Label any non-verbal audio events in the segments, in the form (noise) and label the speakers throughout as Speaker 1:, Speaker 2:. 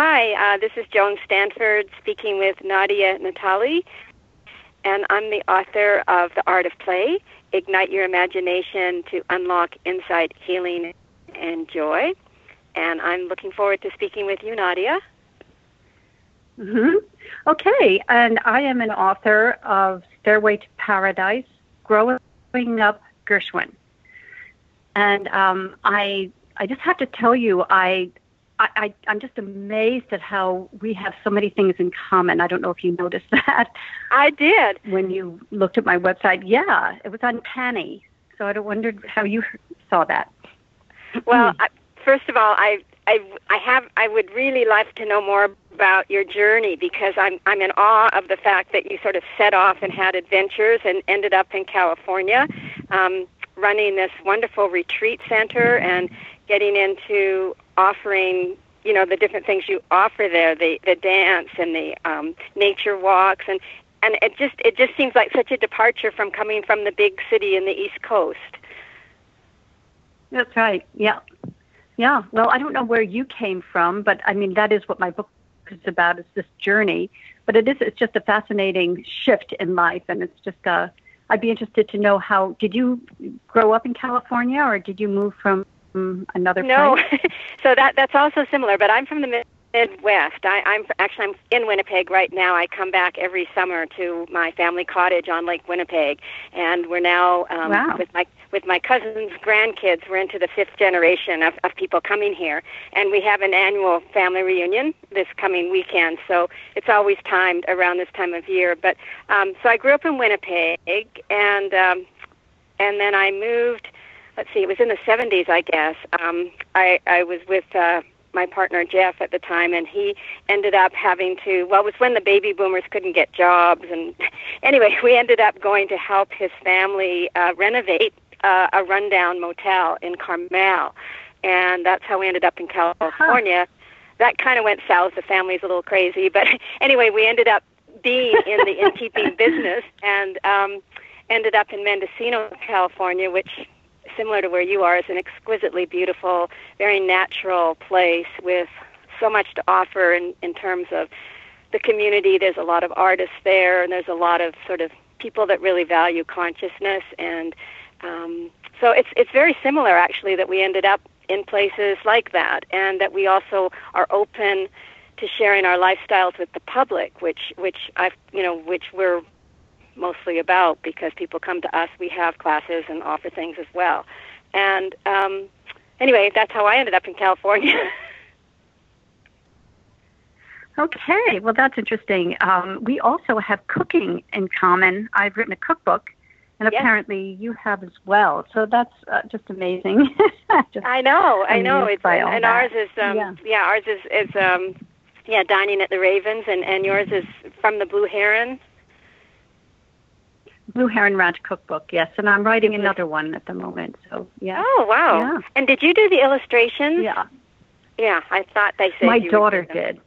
Speaker 1: hi, uh, this is Joan Stanford speaking with Nadia Natali, and I'm the author of The Art of Play Ignite Your Imagination to Unlock Insight, Healing, and Joy. And I'm looking forward to speaking with you, Nadia.
Speaker 2: Mm-hmm. Okay, and I am an author of Stairway to Paradise, Growing Up Gershwin. And um, I, I just have to tell you, I, I, I'm just amazed at how we have so many things in common. I don't know if you noticed (laughs) that.
Speaker 1: I did.
Speaker 2: When you looked at my website, yeah, it was uncanny. So I wondered how you saw that.
Speaker 1: Well, I, first of all, I, I, I have, I would really like to know more about your journey because I'm, I'm in awe of the fact that you sort of set off and had adventures and ended up in California, um, running this wonderful retreat center and getting into offering you know the different things you offer there the the dance and the um nature walks and and it just it just seems like such a departure from coming from the big city in the east coast.
Speaker 2: That's right. Yeah. Yeah. Well i don't know where you came from but i mean that is what my book is about is this journey. But it is it's just a fascinating shift in life and it's just uh i'd be interested to know how did you grow up in california or did you move from another
Speaker 1: no.
Speaker 2: place? (laughs)
Speaker 1: so that that's also similar, but I'm from the Midwest. I, I'm actually I'm in Winnipeg right now. I come back every summer to my family cottage on Lake Winnipeg, and we're now um,
Speaker 2: wow.
Speaker 1: with my with my cousin's grandkids. We're into the fifth generation of, of people coming here, and we have an annual family reunion this coming weekend. So it's always timed around this time of year. But um, so I grew up in Winnipeg, and um, and then I moved let's see, it was in the 70s, I guess. Um, I, I was with uh, my partner Jeff at the time, and he ended up having to. Well, it was when the baby boomers couldn't get jobs, and (laughs) anyway, we ended up going to help his family uh, renovate uh, a rundown motel in Carmel, and that's how we ended up in California. Huh. That kind of went south. The family's a little crazy, but (laughs) anyway, we ended up being in the innkeeping (laughs) business, and um, ended up in Mendocino, California, which similar to where you are, is an exquisitely beautiful, very natural place with so much to offer in, in terms of the community. There's a lot of artists there, and there's a lot of sort of people that really value consciousness, and um, so it's it's very similar actually that we ended up in places like that, and that we also are open to sharing our lifestyles with the public, which which I've you know which we're mostly about because people come to us. We have classes and offer things as well. And um, anyway, that's how I ended up in California. (laughs)
Speaker 2: okay, well, that's interesting. Um, we also have cooking in common. I've written a cookbook. And
Speaker 1: yes.
Speaker 2: apparently you have as well, so that's uh, just amazing. (laughs)
Speaker 1: just I know, I know. It's and, and
Speaker 2: ours
Speaker 1: is um,
Speaker 2: yeah.
Speaker 1: yeah, ours is is um, yeah, dining at the Ravens, and and yours is from the Blue Heron.
Speaker 2: Blue Heron Ranch cookbook, yes, and I'm writing another one at the moment. So yeah.
Speaker 1: Oh wow!
Speaker 2: Yeah.
Speaker 1: And did you do the illustrations?
Speaker 2: Yeah.
Speaker 1: Yeah, I thought they said
Speaker 2: my daughter did.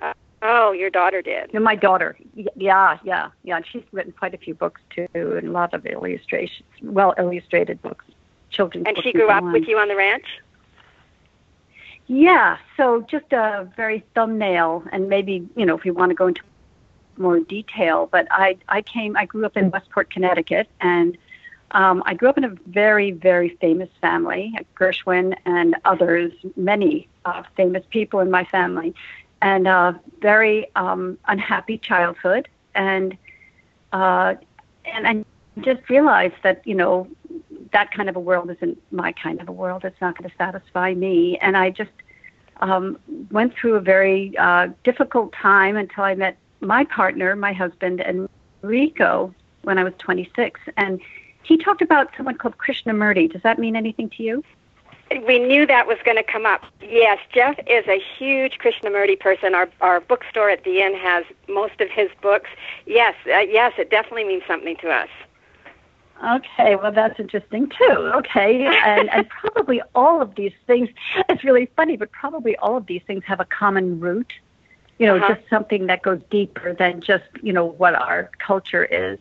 Speaker 1: Uh, oh, your daughter did.
Speaker 2: My daughter. Yeah, yeah, yeah. And she's written quite a few books too, and a lot of illustrations, well illustrated books, children's. Books.
Speaker 1: And
Speaker 2: books
Speaker 1: she grew
Speaker 2: and
Speaker 1: up with you on the ranch.
Speaker 2: Yeah, so just a very thumbnail, and maybe you know if you want to go into more detail, but I, I came, I grew up in Westport, Connecticut, and um, I grew up in a very, very famous family, Gershwin and others, many uh, famous people in my family, and a very um, unhappy childhood. And, uh, and I just realized that, you know, that kind of a world isn't my kind of a world. It's not going to satisfy me. And I just um, went through a very uh, difficult time until I met my partner, my husband, and Rico when I was 26. And he talked about someone called Krishnamurti. Does that mean anything to you?
Speaker 1: We knew that was going to come up. Yes, Jeff is a huge Krishnamurti person. Our our bookstore at the inn has most of his books. Yes, uh, yes, it definitely means something to us.
Speaker 2: Okay, well that's interesting too. Okay, and and probably all of these things. It's really funny, but probably all of these things have a common root you know,
Speaker 1: uh-huh.
Speaker 2: just something that goes deeper than just, you know, what our culture is.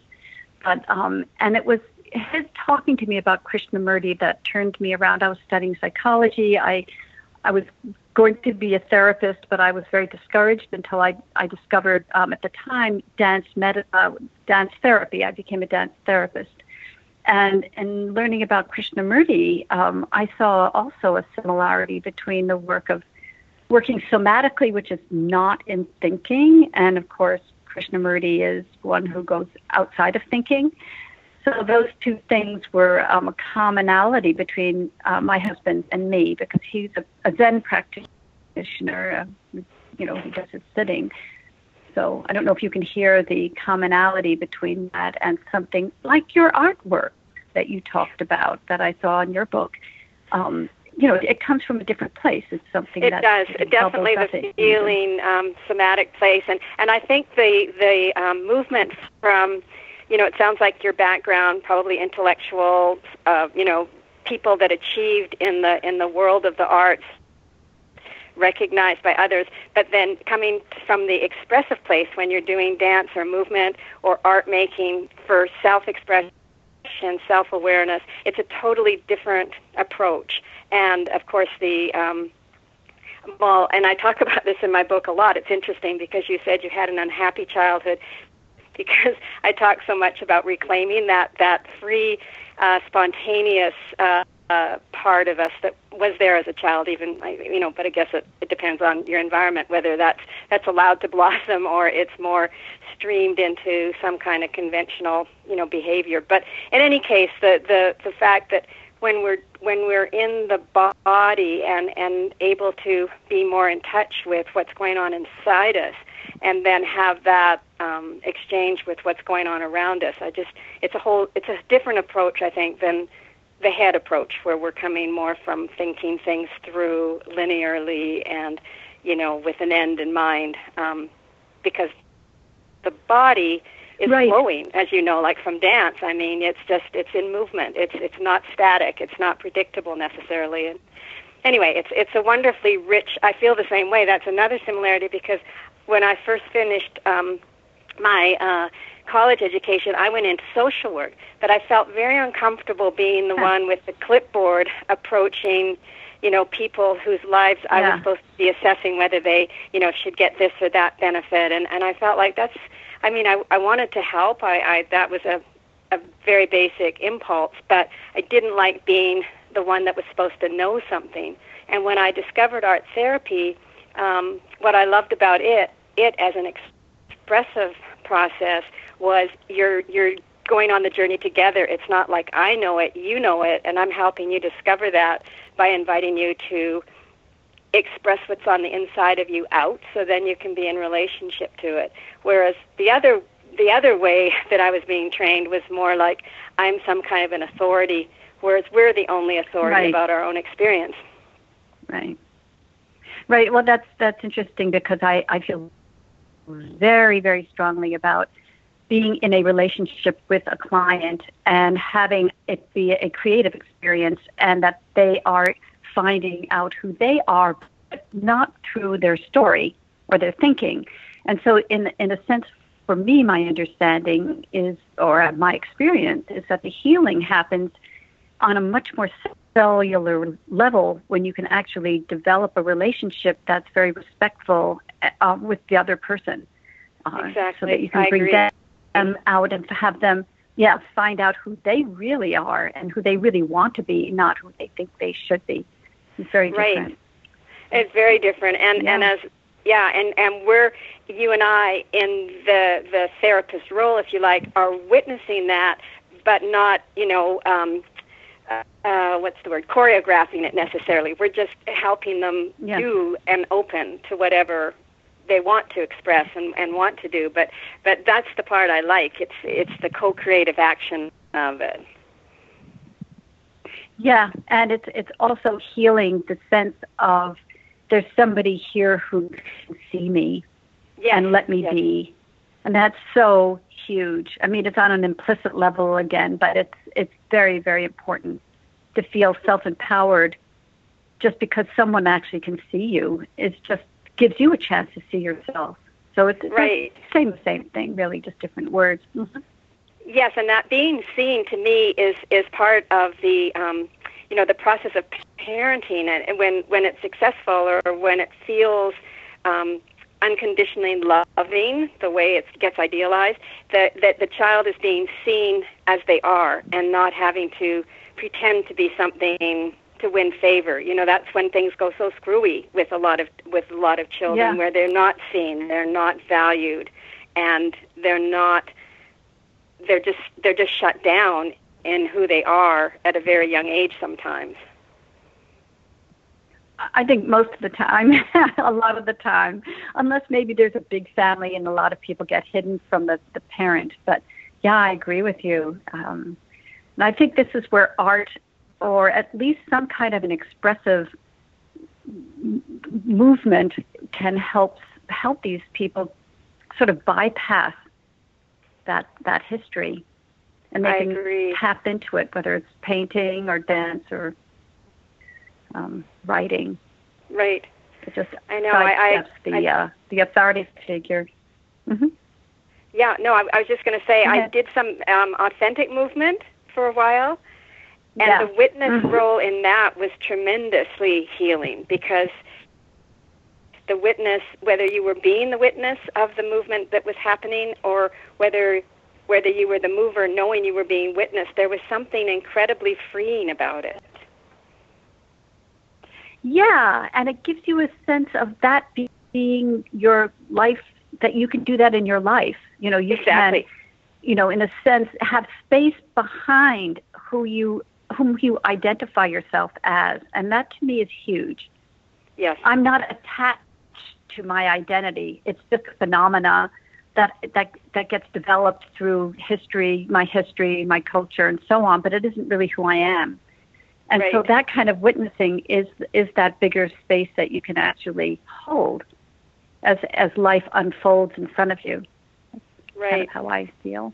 Speaker 2: But, um, and it was his talking to me about Krishnamurti that turned me around. I was studying psychology. I, I was going to be a therapist, but I was very discouraged until I I discovered um, at the time dance med- uh, dance therapy. I became a dance therapist, and in learning about Krishnamurti, um, I saw also a similarity between the work of working somatically, which is not in thinking, and of course Krishnamurti is one who goes outside of thinking. So those two things were um, a commonality between uh, my husband and me because he's a, a Zen practitioner. Uh, you know, he does his sitting. So I don't know if you can hear the commonality between that and something like your artwork that you talked about that I saw in your book. Um, you know, it comes from a different place. It's something
Speaker 1: it
Speaker 2: that
Speaker 1: does. definitely the feeling um, somatic place, and and I think the the um, movement from, you know, it sounds like your background, probably intellectual, uh, you know, people that achieved in the in the world of the arts recognized by others, but then coming from the expressive place when you're doing dance or movement or art making for self expression, self awareness, it's a totally different approach and of course the um, well, and I talk (laughs) about this in my book a lot. It's interesting because you said you had an unhappy childhood (laughs) because I talk so much about reclaiming that that free, uh, spontaneous uh, uh, part of us that was there as a child. Even you know, but I guess it, it depends on your environment whether that's that's allowed to (laughs) blossom or it's more streamed into some kind of conventional you know behavior. But in any case, the the the fact that when we're when we're in the body and and able to be more in touch with what's going on inside us and then have that um, exchange with what's going on around us. I just it's a whole it's a different approach i think than the head approach where we're coming more from thinking things through linearly and you know with an end in mind um, because the body is
Speaker 2: right.
Speaker 1: flowing, as you know, like from dance. I mean, it's just it's in movement. It's it's not static. It's not predictable necessarily. And anyway, it's it's a wonderfully rich. I feel the same way. That's another similarity because when I first finished um, my uh, college education, I went into social work, but I felt very uncomfortable being the one with the clipboard approaching you know, people whose lives I was supposed to be assessing whether they, you know, should get this or that benefit. And, and I felt like that's I mean, I, I wanted to help. I, I that was a, a very basic impulse, but I didn't like being the one that was supposed to know something. And when I discovered art therapy, um, what I loved about it, it as an expressive process, was you're you're going on the journey together. It's not like I know it, you know it, and I'm helping you discover that by inviting you to express what's on the inside of you out so then you can be in relationship to it. Whereas the other the other way (laughs) that I was being trained was more like I'm some kind of an authority whereas we're the only authority
Speaker 2: right.
Speaker 1: about our own experience.
Speaker 2: Right. Right well that's that's interesting because I I feel very very strongly about being in a relationship with a client and having it be a creative experience and that they are finding out who they are, but not through their story or their thinking. And so, in in a sense, for me, my understanding is, or my experience, is that the healing happens on a much more cellular level when you can actually develop a relationship that's very respectful uh, with the other person.
Speaker 1: Uh, exactly.
Speaker 2: So that you can
Speaker 1: I
Speaker 2: bring
Speaker 1: agree.
Speaker 2: them out and have them, yeah, find out who they really are and who they really want to be, not who they think they should be. It's very different.
Speaker 1: Right. It's very different, and
Speaker 2: yeah.
Speaker 1: and as yeah, and and we're you and I in the the therapist role, if you like, are witnessing that, but not you know. Um, uh, uh, what's the word? Choreographing it necessarily. We're just helping them
Speaker 2: yeah.
Speaker 1: do and open to whatever they want to express and, and want to do. But but that's the part I like. It's it's the co-creative action of it.
Speaker 2: Yeah, and it's it's also healing the sense of there's somebody here who can see me
Speaker 1: yes,
Speaker 2: and let me
Speaker 1: yes.
Speaker 2: be. And that's so huge. I mean, it's on an implicit level again, but it's it's very very important to feel self-empowered just because someone actually can see you. It just gives you a chance to see yourself. So it's,
Speaker 1: right.
Speaker 2: same same thing, really, just different words. Mm-hmm.
Speaker 1: Yes, and that being seen to me is is part of the um, you know the process of parenting and when when it's successful or when it feels um, unconditionally loving the way it gets idealized that that the child is being seen as they are and not having to pretend to be something to win favor you know that's when things go so screwy with a lot of with a lot of children
Speaker 2: Yeah.
Speaker 1: where they're not seen they're not valued and they're not they're just they're just shut down in who they are at a very young age sometimes
Speaker 2: I think most of the time, (laughs) a lot of the time, unless maybe there's a big family and a lot of people get hidden from the, the parent. But yeah, I agree with you. Um, and I think this is where art, or at least some kind of an expressive movement, can help help these people sort of bypass that that history, and they
Speaker 1: I
Speaker 2: can
Speaker 1: agree.
Speaker 2: tap into it, whether it's painting or dance or um, writing.
Speaker 1: right
Speaker 2: It just
Speaker 1: I know, I- I-
Speaker 2: the
Speaker 1: I-
Speaker 2: uh, the authority figure. hmm
Speaker 1: Yeah, no, I, I was just going to say I did some um, authentic movement for a while, and
Speaker 2: Yeah.
Speaker 1: the witness
Speaker 2: Mhm.
Speaker 1: role in that was tremendously healing because the witness, whether you were being the witness of the movement that was happening or whether whether you were the mover knowing you were being witnessed, there was something incredibly freeing about it.
Speaker 2: Yeah, and it gives you a sense of that being your life. That you can do that in your life. You know, you
Speaker 1: Exactly.
Speaker 2: can, you know, in a sense, have space behind who you whom you identify yourself as, and that to me is huge.
Speaker 1: Yes.
Speaker 2: I'm not attached to my identity. It's just a phenomena that that that gets developed through history, my history, my culture, and so on. But it isn't really who I am. And so that kind of witnessing is is that bigger space that you can actually hold as as life unfolds in front of you. Kind
Speaker 1: Right.
Speaker 2: of how I feel.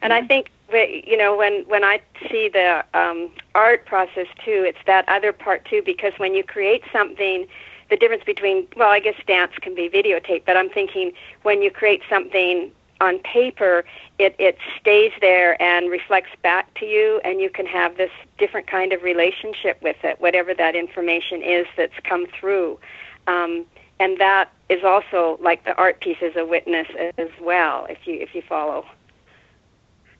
Speaker 1: And I think you know when when I see the um, art process too, it's that other part too because when you create something, the difference between well, I guess dance can be videotaped, but I'm thinking when you create something on paper, it it stays there and reflects back to you, and you can have this different kind of relationship with it, whatever that information is that's come through. Um, and that is also like the art piece is a witness as well, if you if you follow.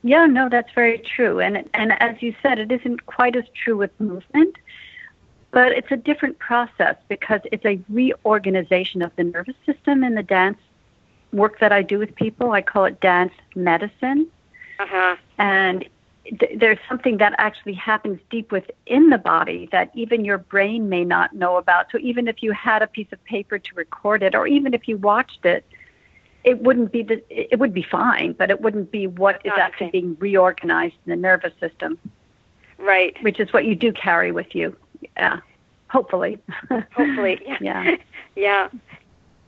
Speaker 2: Yeah, no, that's very true. And and as you said, it isn't quite as true with movement, but it's a different process because it's a reorganization of the nervous system in the dance work that I do with people. I call it dance medicine.
Speaker 1: Uh huh.
Speaker 2: And th- there's something that actually happens deep within the body that even your brain may not know about. So even if you had a piece of paper to record it, or even if you watched it, it wouldn't be the, it would be fine, but it wouldn't be what is actually being reorganized in the nervous system,
Speaker 1: Right.
Speaker 2: which is what you do carry with you. Yeah, hopefully.
Speaker 1: Hopefully. (laughs) Yeah.
Speaker 2: yeah. (laughs)
Speaker 1: Yeah.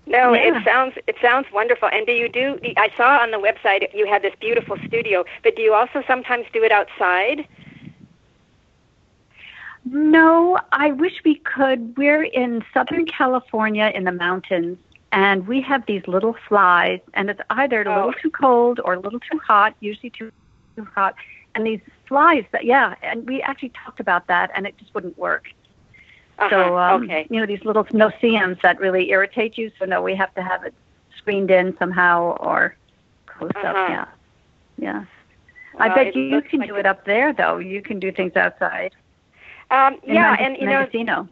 Speaker 1: No,
Speaker 2: Yeah.
Speaker 1: it sounds it sounds wonderful. And do you do? I saw on the website you had this beautiful studio, but do you also sometimes do it outside?
Speaker 2: No, I wish we could. We're in Southern California in the mountains, and we have these little flies, and it's either a
Speaker 1: Oh.
Speaker 2: little too cold or a little too hot, usually too, too hot. And these flies, that yeah, and we actually talked about that, and it just wouldn't work.
Speaker 1: Uh-huh.
Speaker 2: So, um,
Speaker 1: okay.
Speaker 2: you know, these little no-see-ums that really irritate you. So, no, we have to have it screened in somehow or closed
Speaker 1: Uh-huh.
Speaker 2: up. Yeah, yeah. I bet you, you can
Speaker 1: like
Speaker 2: do it up there, though. You can do things outside.
Speaker 1: Um,
Speaker 2: in
Speaker 1: yeah, and you know,
Speaker 2: Mendocino.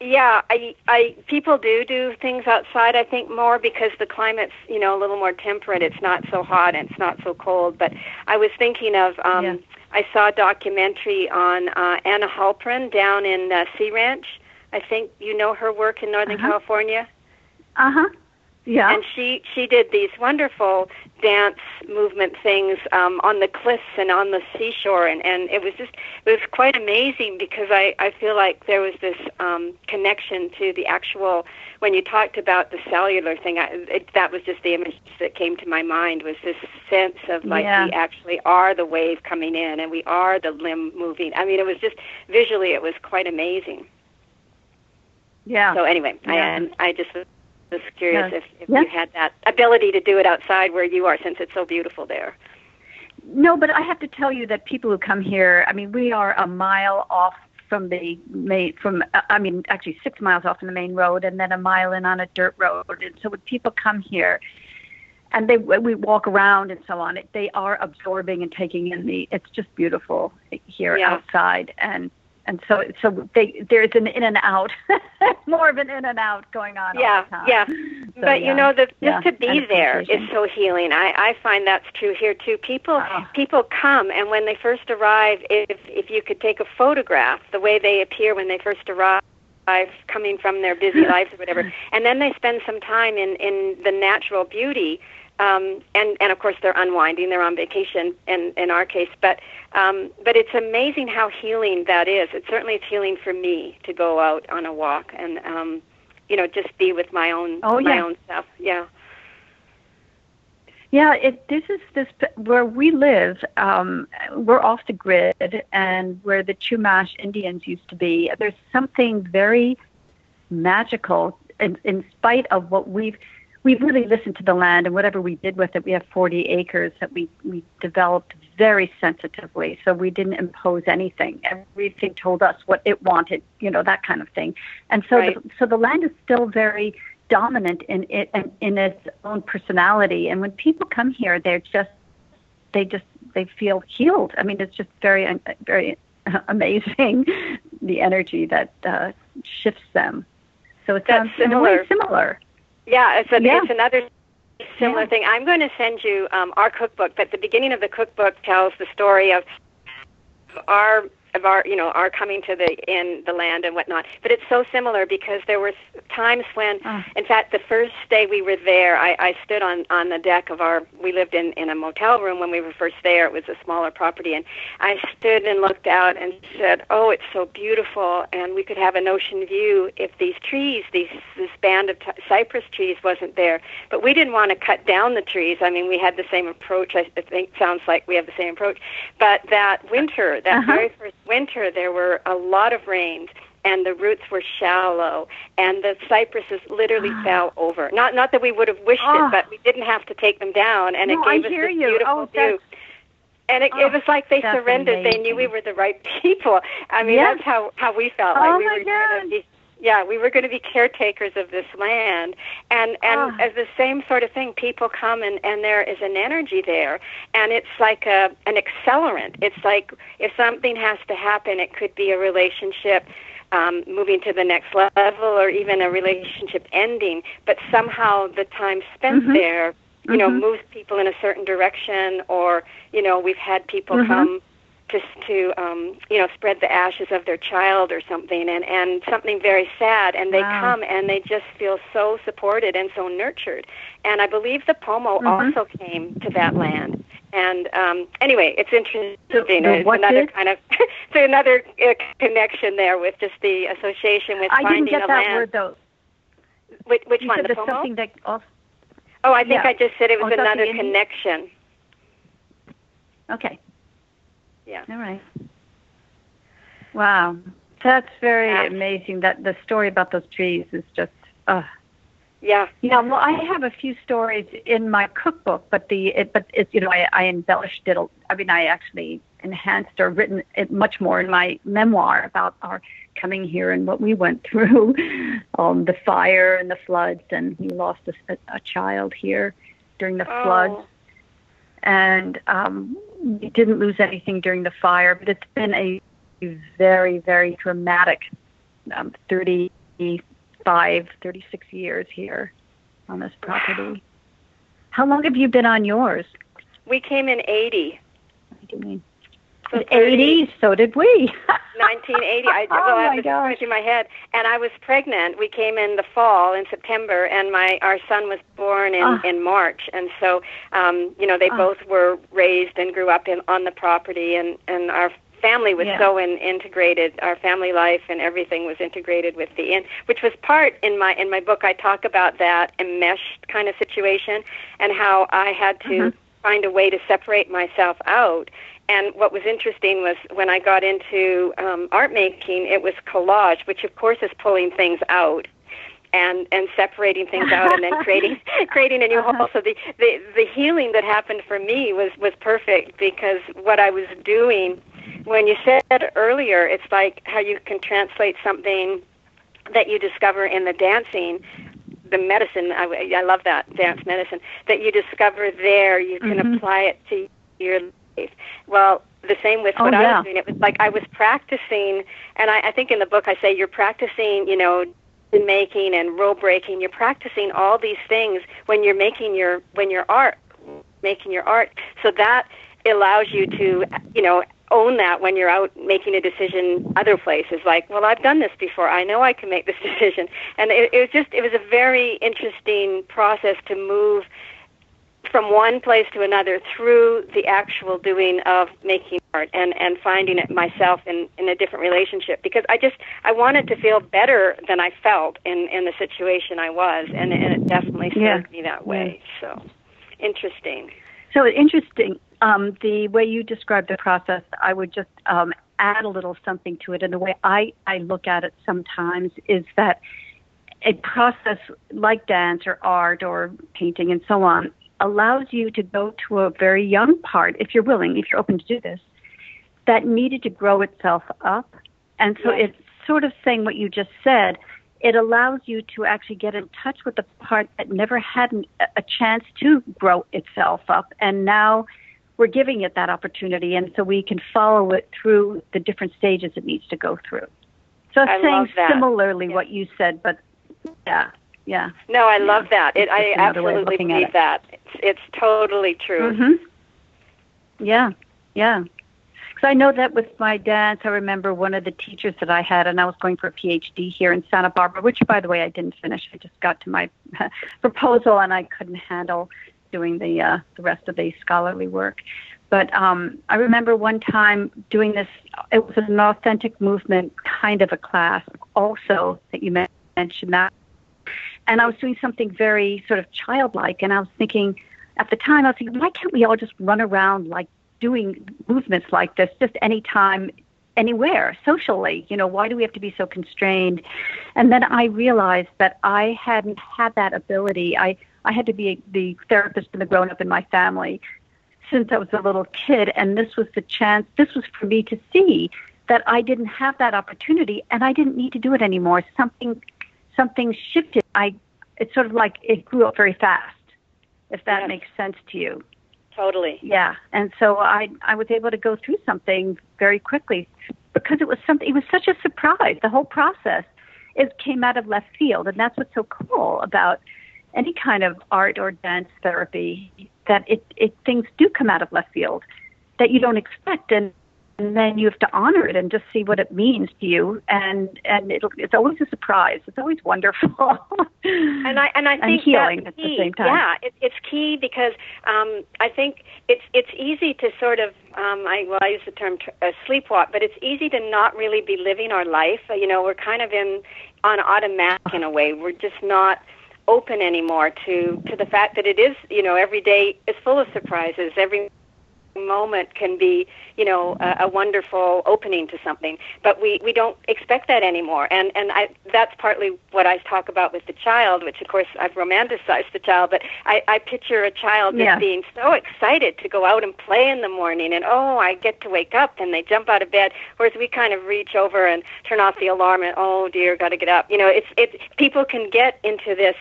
Speaker 1: Yeah, I, I, people do do things outside. I think more because the climate's, you know, a little more temperate. It's not so hot and it's not so cold. But I was thinking of, um,
Speaker 2: Yeah.
Speaker 1: I saw a documentary on uh, Anna Halprin down in uh, Sea Ranch. I think you know her work in Northern
Speaker 2: Uh-huh.
Speaker 1: California.
Speaker 2: Uh huh. Yeah.
Speaker 1: And she she did these wonderful dance movement things um, on the cliffs and on the seashore, and and it was just it was quite amazing because I I feel like there was this um, connection to the actual when you talked about the cellular thing. I, it, that was just the image that came to my mind was this sense of like
Speaker 2: Yeah.
Speaker 1: we actually are the wave coming in, and we are the limb moving. I mean, it was just visually it was quite amazing.
Speaker 2: yeah.
Speaker 1: So anyway, I
Speaker 2: Yeah.
Speaker 1: and I just was curious if, if you had that ability to do it outside where you are, since it's so beautiful there.
Speaker 2: no, but I have to tell you that people who come here, I mean, we are a mile off from the main, from, uh, I mean, actually six miles off from the main road and then a mile in on a dirt road. And so when people come here, and they we walk around and so on. They are absorbing and taking in the. It's just beautiful here
Speaker 1: yeah.
Speaker 2: outside, and and so so they there's an in and out, (laughs) more of an in and out going on.
Speaker 1: Yeah,
Speaker 2: yeah.
Speaker 1: So, but
Speaker 2: yeah,
Speaker 1: you know, the, just
Speaker 2: yeah,
Speaker 1: to be there is so healing. I I find that's true here too. People
Speaker 2: oh.
Speaker 1: people come, and when they first arrive, if if you could take a photograph, the way they appear when they first arrive coming from their busy (gasps) lives or whatever and then they spend some time in in the natural beauty um, and and of course they're unwinding. They're on vacation in in our case, but um, but it's amazing how healing that is. It certainly is healing for me to go out on a walk and um, you know just be with my own
Speaker 2: oh,
Speaker 1: my
Speaker 2: yeah.
Speaker 1: own stuff. Yeah.
Speaker 2: Yeah, it this is this where we live. Um, we're off the grid, and where the Chumash Indians used to be. There's something very magical, in, in spite of what we've we really listened to the land and whatever we did with it, we have 40 acres that we, we developed very sensitively. So we didn't impose anything. Everything told us what it wanted, you know, that kind of thing. And so,
Speaker 1: right.
Speaker 2: the, so the land is still very dominant in it in, in its own personality. And when people come here, they're just, they just, they feel healed. I mean, it's just very, very (laughs) amazing the energy that uh, shifts them. So it
Speaker 1: That's
Speaker 2: sounds in a way similar.
Speaker 1: Yeah, it's, a,
Speaker 2: Yeah.
Speaker 1: it's another similar
Speaker 2: Yeah.
Speaker 1: thing. I'm going to send you um, our cookbook, but the beginning of the cookbook tells the story of our of our you know our coming to the inn the land and whatnot. But it's so similar because there were times when,
Speaker 2: Ah.
Speaker 1: in fact, the first day we were there, I, I stood on on the deck of our. We lived in in a motel room when we were first there. It was a smaller property, and I stood and looked out and said, "Oh, it's so beautiful, and we could have an ocean view if these trees, these this band of t- cypress trees, wasn't there." But we didn't want to cut down the trees. I mean, we had the same approach. I I think sounds like we have the same approach. But that winter, that
Speaker 2: Uh-huh.
Speaker 1: very first winter, there were a lot of rains and the roots were shallow and the cypresses literally
Speaker 2: Ah.
Speaker 1: fell over. Not not that we would have wished
Speaker 2: Ah.
Speaker 1: it, but we didn't have to take them down and
Speaker 2: No,
Speaker 1: it gave
Speaker 2: I
Speaker 1: us
Speaker 2: hear
Speaker 1: this
Speaker 2: you.
Speaker 1: beautiful
Speaker 2: Oh,
Speaker 1: view. And it,
Speaker 2: Oh,
Speaker 1: it was like they surrendered. They knew we were the right (laughs) people. I mean,
Speaker 2: Yeah.
Speaker 1: that's how how we felt.
Speaker 2: Oh,
Speaker 1: like we
Speaker 2: my
Speaker 1: were gonna
Speaker 2: God.
Speaker 1: be yeah, we were going to be caretakers of this land, and and
Speaker 2: Ah.
Speaker 1: as the same sort of thing, people come and and there is an energy there, and it's like a an accelerant. It's like if something has to happen, it could be a relationship um, moving to the next level, or even a relationship ending. But somehow the time spent
Speaker 2: Mhm.
Speaker 1: there, you know,
Speaker 2: Mhm.
Speaker 1: moves people in a certain direction, or you know, we've had people
Speaker 2: Mhm.
Speaker 1: come just to um you know spread the ashes of their child or something and and something very sad and they
Speaker 2: Wow.
Speaker 1: come and they just feel so supported and so nurtured and i believe the pomo
Speaker 2: Mhm.
Speaker 1: also came to that land and um anyway it's interesting
Speaker 2: the
Speaker 1: it's another
Speaker 2: did?
Speaker 1: kind of (laughs) it's another uh, connection there with just the association with
Speaker 2: I
Speaker 1: finding
Speaker 2: didn't get that
Speaker 1: land
Speaker 2: word though.
Speaker 1: which, which
Speaker 2: You
Speaker 1: one
Speaker 2: said
Speaker 1: the pomo
Speaker 2: something that also.
Speaker 1: oh i think
Speaker 2: yeah.
Speaker 1: i just said it was
Speaker 2: Oh, is that the
Speaker 1: another connection
Speaker 2: Okay.
Speaker 1: Yeah
Speaker 2: All right. Wow, that's very
Speaker 1: Yeah.
Speaker 2: amazing. That the story about those trees is just. Uh,
Speaker 1: yeah
Speaker 2: yeah, well, I have a few stories in my cookbook, but the it, but it's you know I, I embellished it. a- I mean, I actually enhanced or written it much more in my memoir about our coming here and what we went (laughs) through, um, the fire and the floods, and we lost a, a child here during the floods
Speaker 1: oh
Speaker 2: and um, we didn't lose anything during the fire, but it's been a very, very dramatic um, 35, 36 years here on this property. How long have you been on yours?
Speaker 1: we came in 80
Speaker 2: What do you mean? 80, so did we. (laughs)
Speaker 1: 1980. I,
Speaker 2: Oh,
Speaker 1: well, I
Speaker 2: my
Speaker 1: was going through my head, and I was pregnant. We came in the fall in September, and my our son was born in
Speaker 2: Ah.
Speaker 1: in March, and so um, you know they
Speaker 2: Ah.
Speaker 1: both were raised and grew up in on the property, and and our family was
Speaker 2: Yeah.
Speaker 1: so in, integrated. Our family life and everything was integrated with the inn, which was part in my in my book. I talk about that enmeshed kind of situation, and how I had to
Speaker 2: Mhm.
Speaker 1: find a way to separate myself out. And what was interesting was when I got into um, art making, it was collage, which of course is pulling things out. and and separating things out and then creating (laughs) (laughs) creating a new
Speaker 2: Uh-huh.
Speaker 1: whole. So the, the the healing that happened for me was was perfect because what I was doing when you said earlier, it's like how you can translate something that you discover in the dancing the medicine I, I love that dance medicine that you discover there you can
Speaker 2: Mhm.
Speaker 1: apply it to your well the same with
Speaker 2: Oh,
Speaker 1: what I was doing. It was like I was practicing and I, I think in the book I say you're practicing you know making and rule breaking. You're practicing all these things when you're making your when your art making your art. So that allows you to you know own that when you're out making a decision other places. Like well i've done this before. I know i can make this (laughs) decision. And it, it was just it was a very interesting process to move from one place to another through the actual doing of making art and and finding it myself in in a different relationship because i just i wanted to feel better than i felt in in the situation i was and and it definitely served
Speaker 2: Yeah.
Speaker 1: me that way so interesting
Speaker 2: So interesting. Um, the way you described the process, I would just um, add a little something to it. And the way I, I look at it sometimes is that a process like dance or art or painting and so on allows you to go to a very young part, if you're willing, if you're open to do this, that needed to grow itself up. And so
Speaker 1: Yes.
Speaker 2: it's sort of saying what you just said. It allows you to actually get in touch with the part that never had an, a chance to grow itself up. And now we're giving it that opportunity. And so we can follow it through the different stages it needs to go through. So it's
Speaker 1: I
Speaker 2: saying similarly
Speaker 1: Yeah.
Speaker 2: what you said, but yeah, yeah.
Speaker 1: No, I
Speaker 2: Yeah.
Speaker 1: love that. It, I
Speaker 2: It's another way of
Speaker 1: absolutely believe
Speaker 2: it.
Speaker 1: that. It's, it's totally true.
Speaker 2: hmm Yeah, yeah. Because I know that with my dance, I remember one of the teachers that I had, and I was going for a PhD here in Santa Barbara, which, by the way, I didn't finish. I just got to my (laughs) proposal, and I couldn't handle doing the uh, the rest of the scholarly work. But um, I remember one time doing this. It was an authentic movement kind of a class, also that you men- mentioned that. And I was doing something very sort of childlike, and I was thinking at the time, I was thinking, why can't we all just run around like doing movements like this just anytime, anywhere, socially? You know, why do we have to be so constrained? And then I realized that I hadn't had that ability. I, I had to be the therapist and the grown up in my family since I was a little kid, and this was the chance, this was for me to see that I didn't have that opportunity and I didn't need to do it anymore. Something something shifted. I it's sort of like it grew up very fast, if that
Speaker 1: Yes.
Speaker 2: makes sense to you.
Speaker 1: Totally.
Speaker 2: Yeah. And so I I was able to go through something very quickly because it was something it was such a surprise. The whole process it came out of left field and that's what's so cool about any kind of art or dance therapy that it, it things do come out of left field that you don't expect and and then you have to honor it and just see what it means to you and and it'll it's always a surprise it's always wonderful (laughs)
Speaker 1: And I and I
Speaker 2: And
Speaker 1: think
Speaker 2: healing
Speaker 1: that's
Speaker 2: at the same time.
Speaker 1: Yeah, it, it's key because um, I think it's it's easy to sort of um, I well I use the term tr- uh, sleepwalk, but it's easy to not really be living our life. You know, we're kind of in on automatic in a way. We're just not open anymore to to the fact that it is you know every day is full of surprises. Every moment can be, you know, a, a wonderful opening to something. But we, we don't expect that anymore. And and I that's partly what I talk about with the child, which of course I've romanticized the child, but I, I picture a child just
Speaker 2: Yeah.
Speaker 1: being so excited to go out and play in the morning and oh I get to wake up and they jump out of bed. Whereas we kind of reach over and turn off the alarm and oh dear, gotta get up. You know, it's it's people can get into this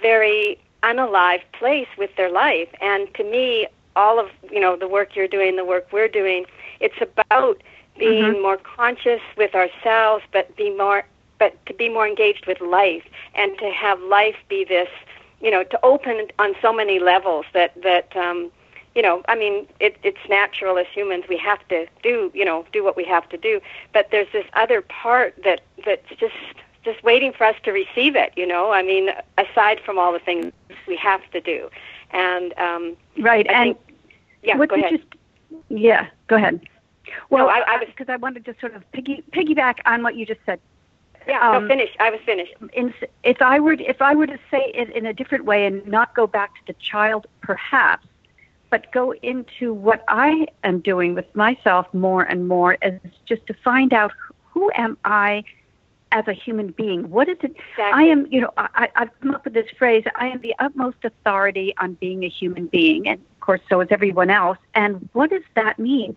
Speaker 1: very unalive place with their life. And to me, all of you know the work you're doing, the work we're doing, it's about being
Speaker 2: Mhm.
Speaker 1: more conscious with ourselves, but be more, but to be more engaged with life, and to have life be this, you know, to open on so many levels that that. um you know, I mean, it, it's natural as humans. We have to do, you know, do what we have to do. But there's this other part that that's just just waiting for us to receive it. You know, I mean, aside from all the things we have to do, and um,
Speaker 2: right
Speaker 1: I
Speaker 2: and
Speaker 1: think- yeah,
Speaker 2: what
Speaker 1: go ahead.
Speaker 2: yeah go ahead well
Speaker 1: No, I- I was-
Speaker 2: because I wanted to sort of piggy piggyback on what you just said
Speaker 1: yeah,
Speaker 2: um,
Speaker 1: no, finish. I was finished.
Speaker 2: in, if I were if I were to say it in a different way and not go back to the child, perhaps, but go into what I am doing with myself more and more is just to find out who am I as a human being? What is it?
Speaker 1: Exactly.
Speaker 2: I am, you know, I, I've come up with this phrase. I am the utmost authority on being a human being, and of course, so is everyone else. And what does that mean?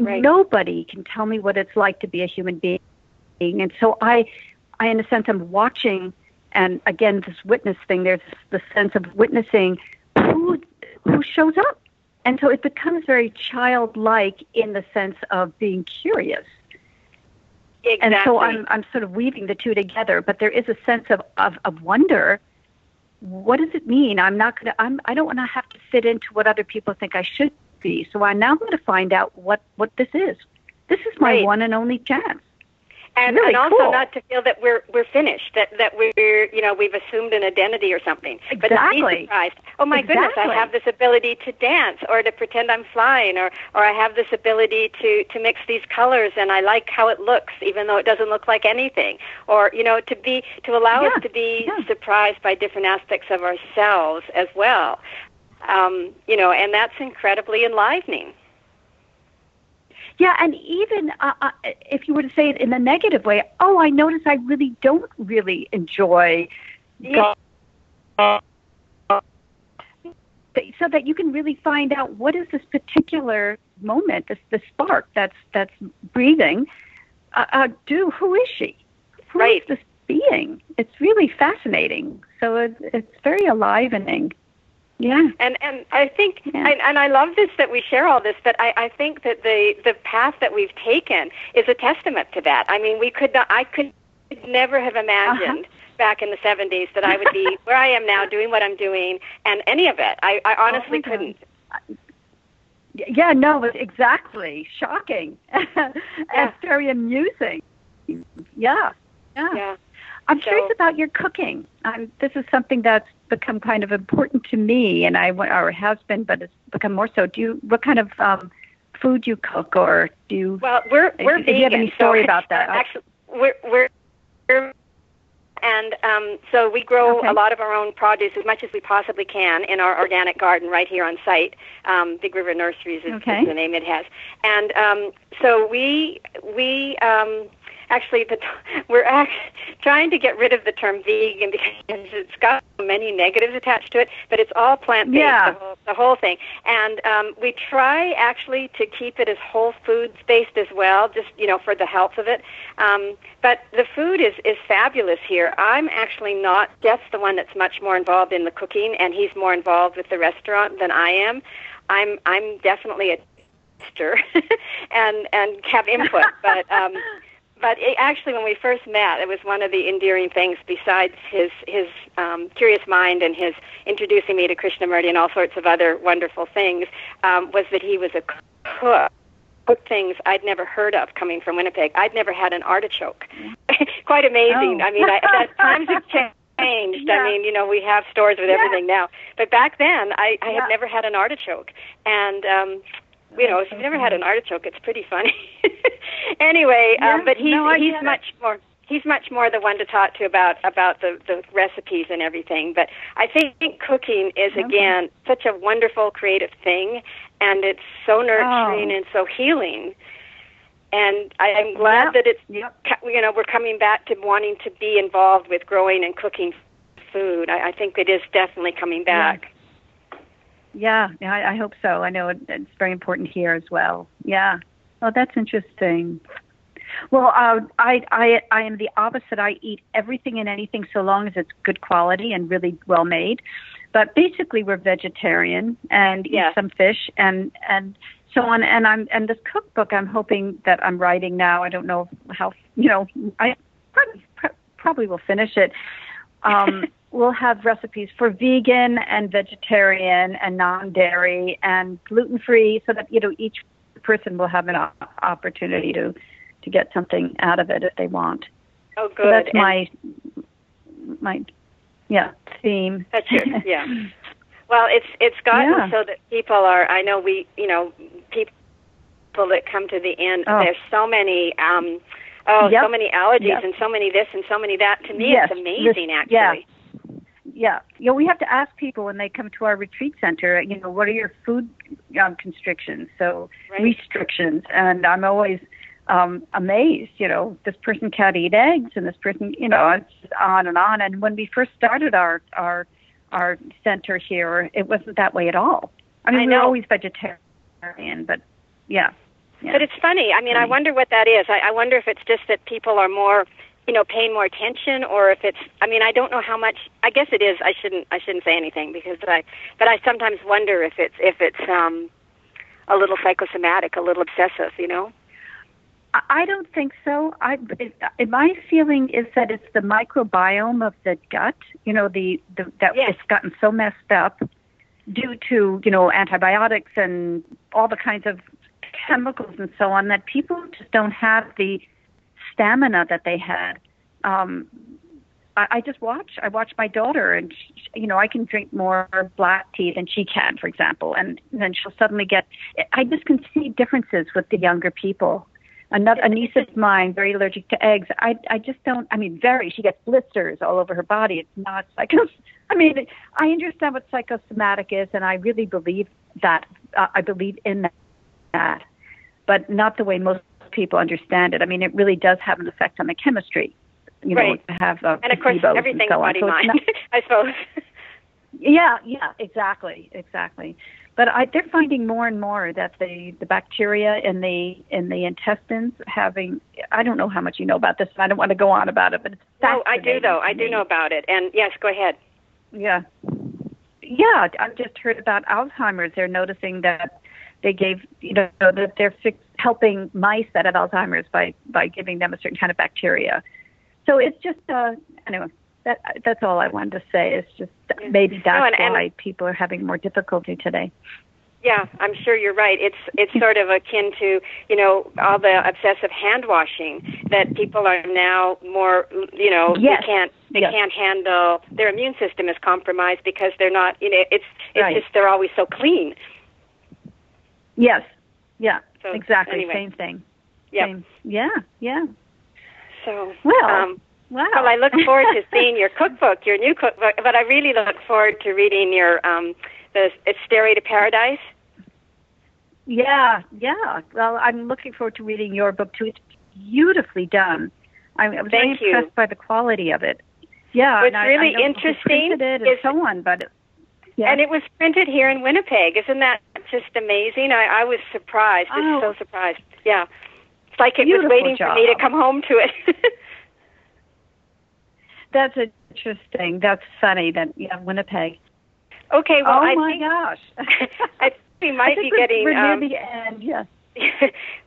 Speaker 1: Right.
Speaker 2: Nobody can tell me what it's like to be a human being, and so I, I in a sense, I'm watching. And again, this witness thing. There's the sense of witnessing who who shows up, and so it becomes very childlike in the sense of being curious.
Speaker 1: Exactly.
Speaker 2: And so I'm I'm sort of weaving the two together, but there is a sense of of, of wonder. What does it mean? I'm not gonna I'm I don't want to have to fit into what other people think I should be. So I'm now going to find out what what this is. This is my
Speaker 1: Right.
Speaker 2: one and only chance.
Speaker 1: And,
Speaker 2: really
Speaker 1: and also
Speaker 2: cool.
Speaker 1: not to feel that we're we're finished, that that we're you know we've assumed an identity or something. But to be surprised. Oh my goodness, I have this ability to dance, or to pretend I'm flying, or or I have this ability to to mix these colors, and I like how it looks, even though it doesn't look like anything. Or you know to be to allow
Speaker 2: Yeah,
Speaker 1: us to be
Speaker 2: yeah.
Speaker 1: surprised by different aspects of ourselves as well. Um, you know, and that's incredibly enlivening.
Speaker 2: Yeah, and even uh, uh, if you were to say it in a negative way, oh, I notice I really don't really enjoy. So that you can really find out what is this particular moment, this the spark that's that's breathing. Uh, uh, do who is she? Who is
Speaker 1: Right.
Speaker 2: this being? It's really fascinating. So it's it's very enlivening. Yeah.
Speaker 1: And and I think
Speaker 2: Yeah.
Speaker 1: and, and I love this that we share all this, but I, I think that the the path that we've taken is a testament to that. I mean, we could not. I could never have imagined. Back in the 70s, that I would be (laughs) where I am now, doing what I'm doing, and any of it. I, I honestly
Speaker 2: Oh
Speaker 1: couldn't.
Speaker 2: Yeah, no, exactly. Shocking. (laughs) and very amusing. Yeah. Yeah.
Speaker 1: Yeah.
Speaker 2: I'm
Speaker 1: So-
Speaker 2: curious about your cooking. Um, this is something that's become kind of important to me, and I or has been, but it's become more so. Do you? What kind of um, food you cook, or do you?
Speaker 1: Well, we're we're
Speaker 2: If you have
Speaker 1: vegan,
Speaker 2: any story
Speaker 1: so,
Speaker 2: about that,
Speaker 1: actually, we're we're. we're and um, so we grow
Speaker 2: Okay.
Speaker 1: a lot of our own produce as much as we possibly can in our organic garden right here on site. Um, Big River Nurseries is,
Speaker 2: Okay.
Speaker 1: is the name it has. And um, so we we um, actually the, (laughs) we're act, trying to get rid of the term vegan because it's got many negatives attached to it, but it's all plant based.
Speaker 2: Yeah.
Speaker 1: The, whole, the whole thing. And um, we try actually to keep it as whole foods based as well, just you know for the health of it. Um, but the food is is fabulous here. I'm actually not. Jeff's the one that's much more involved in the cooking, and he's more involved with the restaurant than I am. I'm I'm definitely a tester (laughs) and and have input, but. Um, (laughs) but it, actually, when we first met, it was one of the endearing things. Besides his his um, curious mind and his introducing me to Krishnamurti and all sorts of other wonderful things, um, was that he was a cook. Cooked things I'd never heard of coming from Winnipeg. I'd never had an artichoke. (laughs) Quite amazing.
Speaker 2: Oh.
Speaker 1: I mean, I, (laughs) that times have changed.
Speaker 2: Yeah.
Speaker 1: I mean, you know, we have stores with
Speaker 2: Yeah.
Speaker 1: everything now, but back then, I, I
Speaker 2: Yeah.
Speaker 1: had never had an artichoke, and um, you know, if you've never had an artichoke, it's pretty funny. (laughs) anyway,
Speaker 2: Yeah,
Speaker 1: um, but he's
Speaker 2: no,
Speaker 1: he's
Speaker 2: get it.
Speaker 1: much more he's much more the one to talk to about about the the recipes and everything. But I think cooking is
Speaker 2: Okay.
Speaker 1: again such a wonderful creative thing, and it's so nurturing
Speaker 2: Oh.
Speaker 1: and so healing. And I, I'm glad
Speaker 2: Yep.
Speaker 1: that it's
Speaker 2: yep.
Speaker 1: you know we're coming back to wanting to be involved with growing and cooking food. I, I think it is definitely coming back.
Speaker 2: Yeah, yeah, I, I hope so. I know it, it's very important here as well. Yeah. Oh, that's interesting. Well, uh, I, I, I am the opposite. I eat everything and anything so long as it's good quality and really well made. But basically, we're vegetarian and
Speaker 1: Yeah.
Speaker 2: eat some fish and and so on. And I'm and this cookbook I'm hoping that I'm writing now. I don't know how you know. I probably, probably will finish it. Um, (laughs) we'll have recipes for vegan and vegetarian and non-dairy and gluten-free, so that you know each person will have an opportunity to to get something out of it if they want.
Speaker 1: Oh, good.
Speaker 2: So that's
Speaker 1: And-
Speaker 2: my my yeah theme.
Speaker 1: That's your, (laughs) yeah. Well, it's it's gotten
Speaker 2: Yeah.
Speaker 1: so that people are. I know we, you know, people that come to the end.
Speaker 2: Oh.
Speaker 1: There's so many. um Oh,
Speaker 2: Yep.
Speaker 1: so many allergies
Speaker 2: Yep.
Speaker 1: and so many this and so many that. To me,
Speaker 2: Yes.
Speaker 1: it's amazing.
Speaker 2: This-
Speaker 1: actually.
Speaker 2: yeah. Yeah, you know, we have to ask people when they come to our retreat center. You know, what are your food um, constrictions? So
Speaker 1: Right.
Speaker 2: restrictions, and I'm always um, amazed. You know, this person can't eat eggs, and this person, you know, it's on and on. And when we first started our our our center here, it wasn't that way at all. I mean,
Speaker 1: I
Speaker 2: we were always vegetarian, but yeah. yeah.
Speaker 1: But it's funny. I mean, I wonder what that is. I, I wonder if it's just that people are more, you know, paying more attention, or if it's. I mean, I don't know how much. I guess it is. I shouldn't. I shouldn't say anything because I. But I sometimes wonder if it's if it's um, a little psychosomatic, a little obsessive. You know.
Speaker 2: I- don't think so. I it, my feeling is that it's the microbiome of the gut. You know, the, the that
Speaker 1: Yes.
Speaker 2: it's gotten so messed up due to you know antibiotics and all the kinds of chemicals and so on that people just don't have the stamina that they had. Um, I, I just watch. I watch my daughter, and she, you know, I can drink more black tea than she can, for example, and then she'll suddenly get. I just can see differences with the younger people. Another a niece of mine, very allergic to eggs. I I just don't. I mean, very. She gets blisters all over her body. It's not psycho. (laughs) I mean, I understand what psychosomatic is, and I really believe that. Uh, I believe in that, but not the way most people understand it. I mean, it really does have an effect on the chemistry. You know, to have uh,
Speaker 1: And of course, everything's
Speaker 2: so
Speaker 1: body
Speaker 2: So
Speaker 1: mind.
Speaker 2: not- (laughs)
Speaker 1: I suppose.
Speaker 2: yeah, yeah, exactly, exactly. But I, they're finding more and more that the, the bacteria in the in the intestines having I don't know how much you know about this. and I don't want to go on about it, but it's
Speaker 1: no, I do though. I do know about it. And yes, go ahead.
Speaker 2: Yeah, yeah. I've just heard about Alzheimer's. They're noticing that they gave you know that they're fix, helping mice that have Alzheimer's by by giving them a certain kind of bacteria. So it's just uh anyway. That that's all I wanted to say. It's just maybe that's
Speaker 1: and- and-
Speaker 2: why people are having more difficulty today.
Speaker 1: Yeah, I'm sure you're right. It's it's sort of akin to you know all the obsessive hand washing that people are now more you know
Speaker 2: Yes.
Speaker 1: they can't they
Speaker 2: Yes.
Speaker 1: can't handle their immune system is compromised because they're not you know it's it's
Speaker 2: Right.
Speaker 1: just they're always so clean.
Speaker 2: Yes. Yeah.
Speaker 1: So
Speaker 2: exactly.
Speaker 1: anyway.
Speaker 2: Same thing.
Speaker 1: Yeah.
Speaker 2: Same. Yeah. Yeah.
Speaker 1: So
Speaker 2: Well,
Speaker 1: um,
Speaker 2: Wow.
Speaker 1: well, I look forward to (laughs) seeing your cookbook, your new cookbook, but I really look forward to reading your um the it's Stairway to Paradise.
Speaker 2: Yeah, yeah. Well, I'm looking forward to reading your book too. It's beautifully done. I'm, I was
Speaker 1: Thank
Speaker 2: very
Speaker 1: you.
Speaker 2: impressed by the quality of it. Yeah,
Speaker 1: What's
Speaker 2: and I,
Speaker 1: really
Speaker 2: I know
Speaker 1: interesting
Speaker 2: printed it and
Speaker 1: is-
Speaker 2: so on, but yeah.
Speaker 1: And it was printed here in Winnipeg. Isn't that just amazing? I, I was surprised.
Speaker 2: Oh.
Speaker 1: so surprised. Yeah. It's like it
Speaker 2: Beautiful
Speaker 1: was waiting for me to come home to it. (laughs)
Speaker 2: That's interesting. That's funny. That yeah, Winnipeg.
Speaker 1: okay, well,
Speaker 2: oh
Speaker 1: I
Speaker 2: my
Speaker 1: think
Speaker 2: gosh. (laughs) (laughs)
Speaker 1: I think we
Speaker 2: I
Speaker 1: might
Speaker 2: think
Speaker 1: be
Speaker 2: we're,
Speaker 1: getting
Speaker 2: we're
Speaker 1: um,
Speaker 2: near the end. Yes.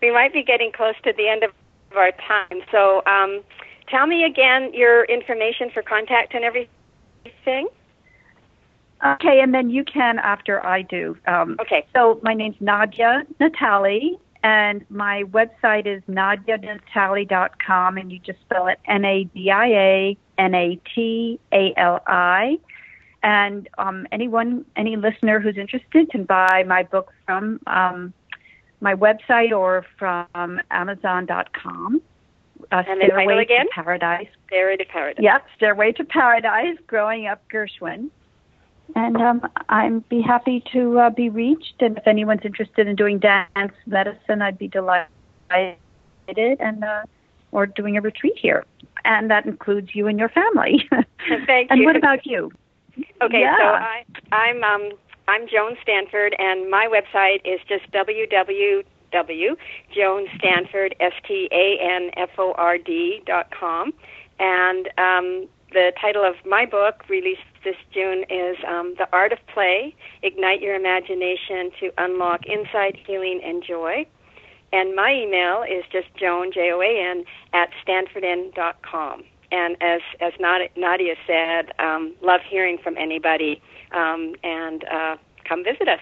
Speaker 1: we might be getting close to the end of our time. So, um, tell me again your information for contact and everything.
Speaker 2: Okay, and then you can after I do. Um,
Speaker 1: Okay.
Speaker 2: So my name's Nadia Natali, and my website is nadianatali.com, and you just spell it N-A-D-I-A-N-A-T-A-L-I. And um, anyone, any listener who's interested can buy my book from um, my website or from Amazon.com. Uh,
Speaker 1: And
Speaker 2: Stairway
Speaker 1: again?
Speaker 2: to Paradise.
Speaker 1: Stairway to Paradise.
Speaker 2: Yep, Stairway to Paradise, Growing Up Gershwin. And um, I'd be happy to uh, be reached. And if anyone's interested in doing dance medicine, I'd be delighted and uh, or doing a retreat here. And that includes you and your family. (laughs)
Speaker 1: Thank
Speaker 2: and
Speaker 1: you.
Speaker 2: And what about you?
Speaker 1: Okay,
Speaker 2: Yeah.
Speaker 1: so I, I'm um, I'm Joan Stanford, and my website is just www.joanstanford s t a n f o r d dot com, and um, the title of my book, released this June, is um, "The Art of Play: Ignite Your Imagination to Unlock Insight, Healing, and Joy." And my email is just joan, J O A N, at stanfordin.com. And as, as Nadia said, um, love hearing from anybody um, and uh, come visit us.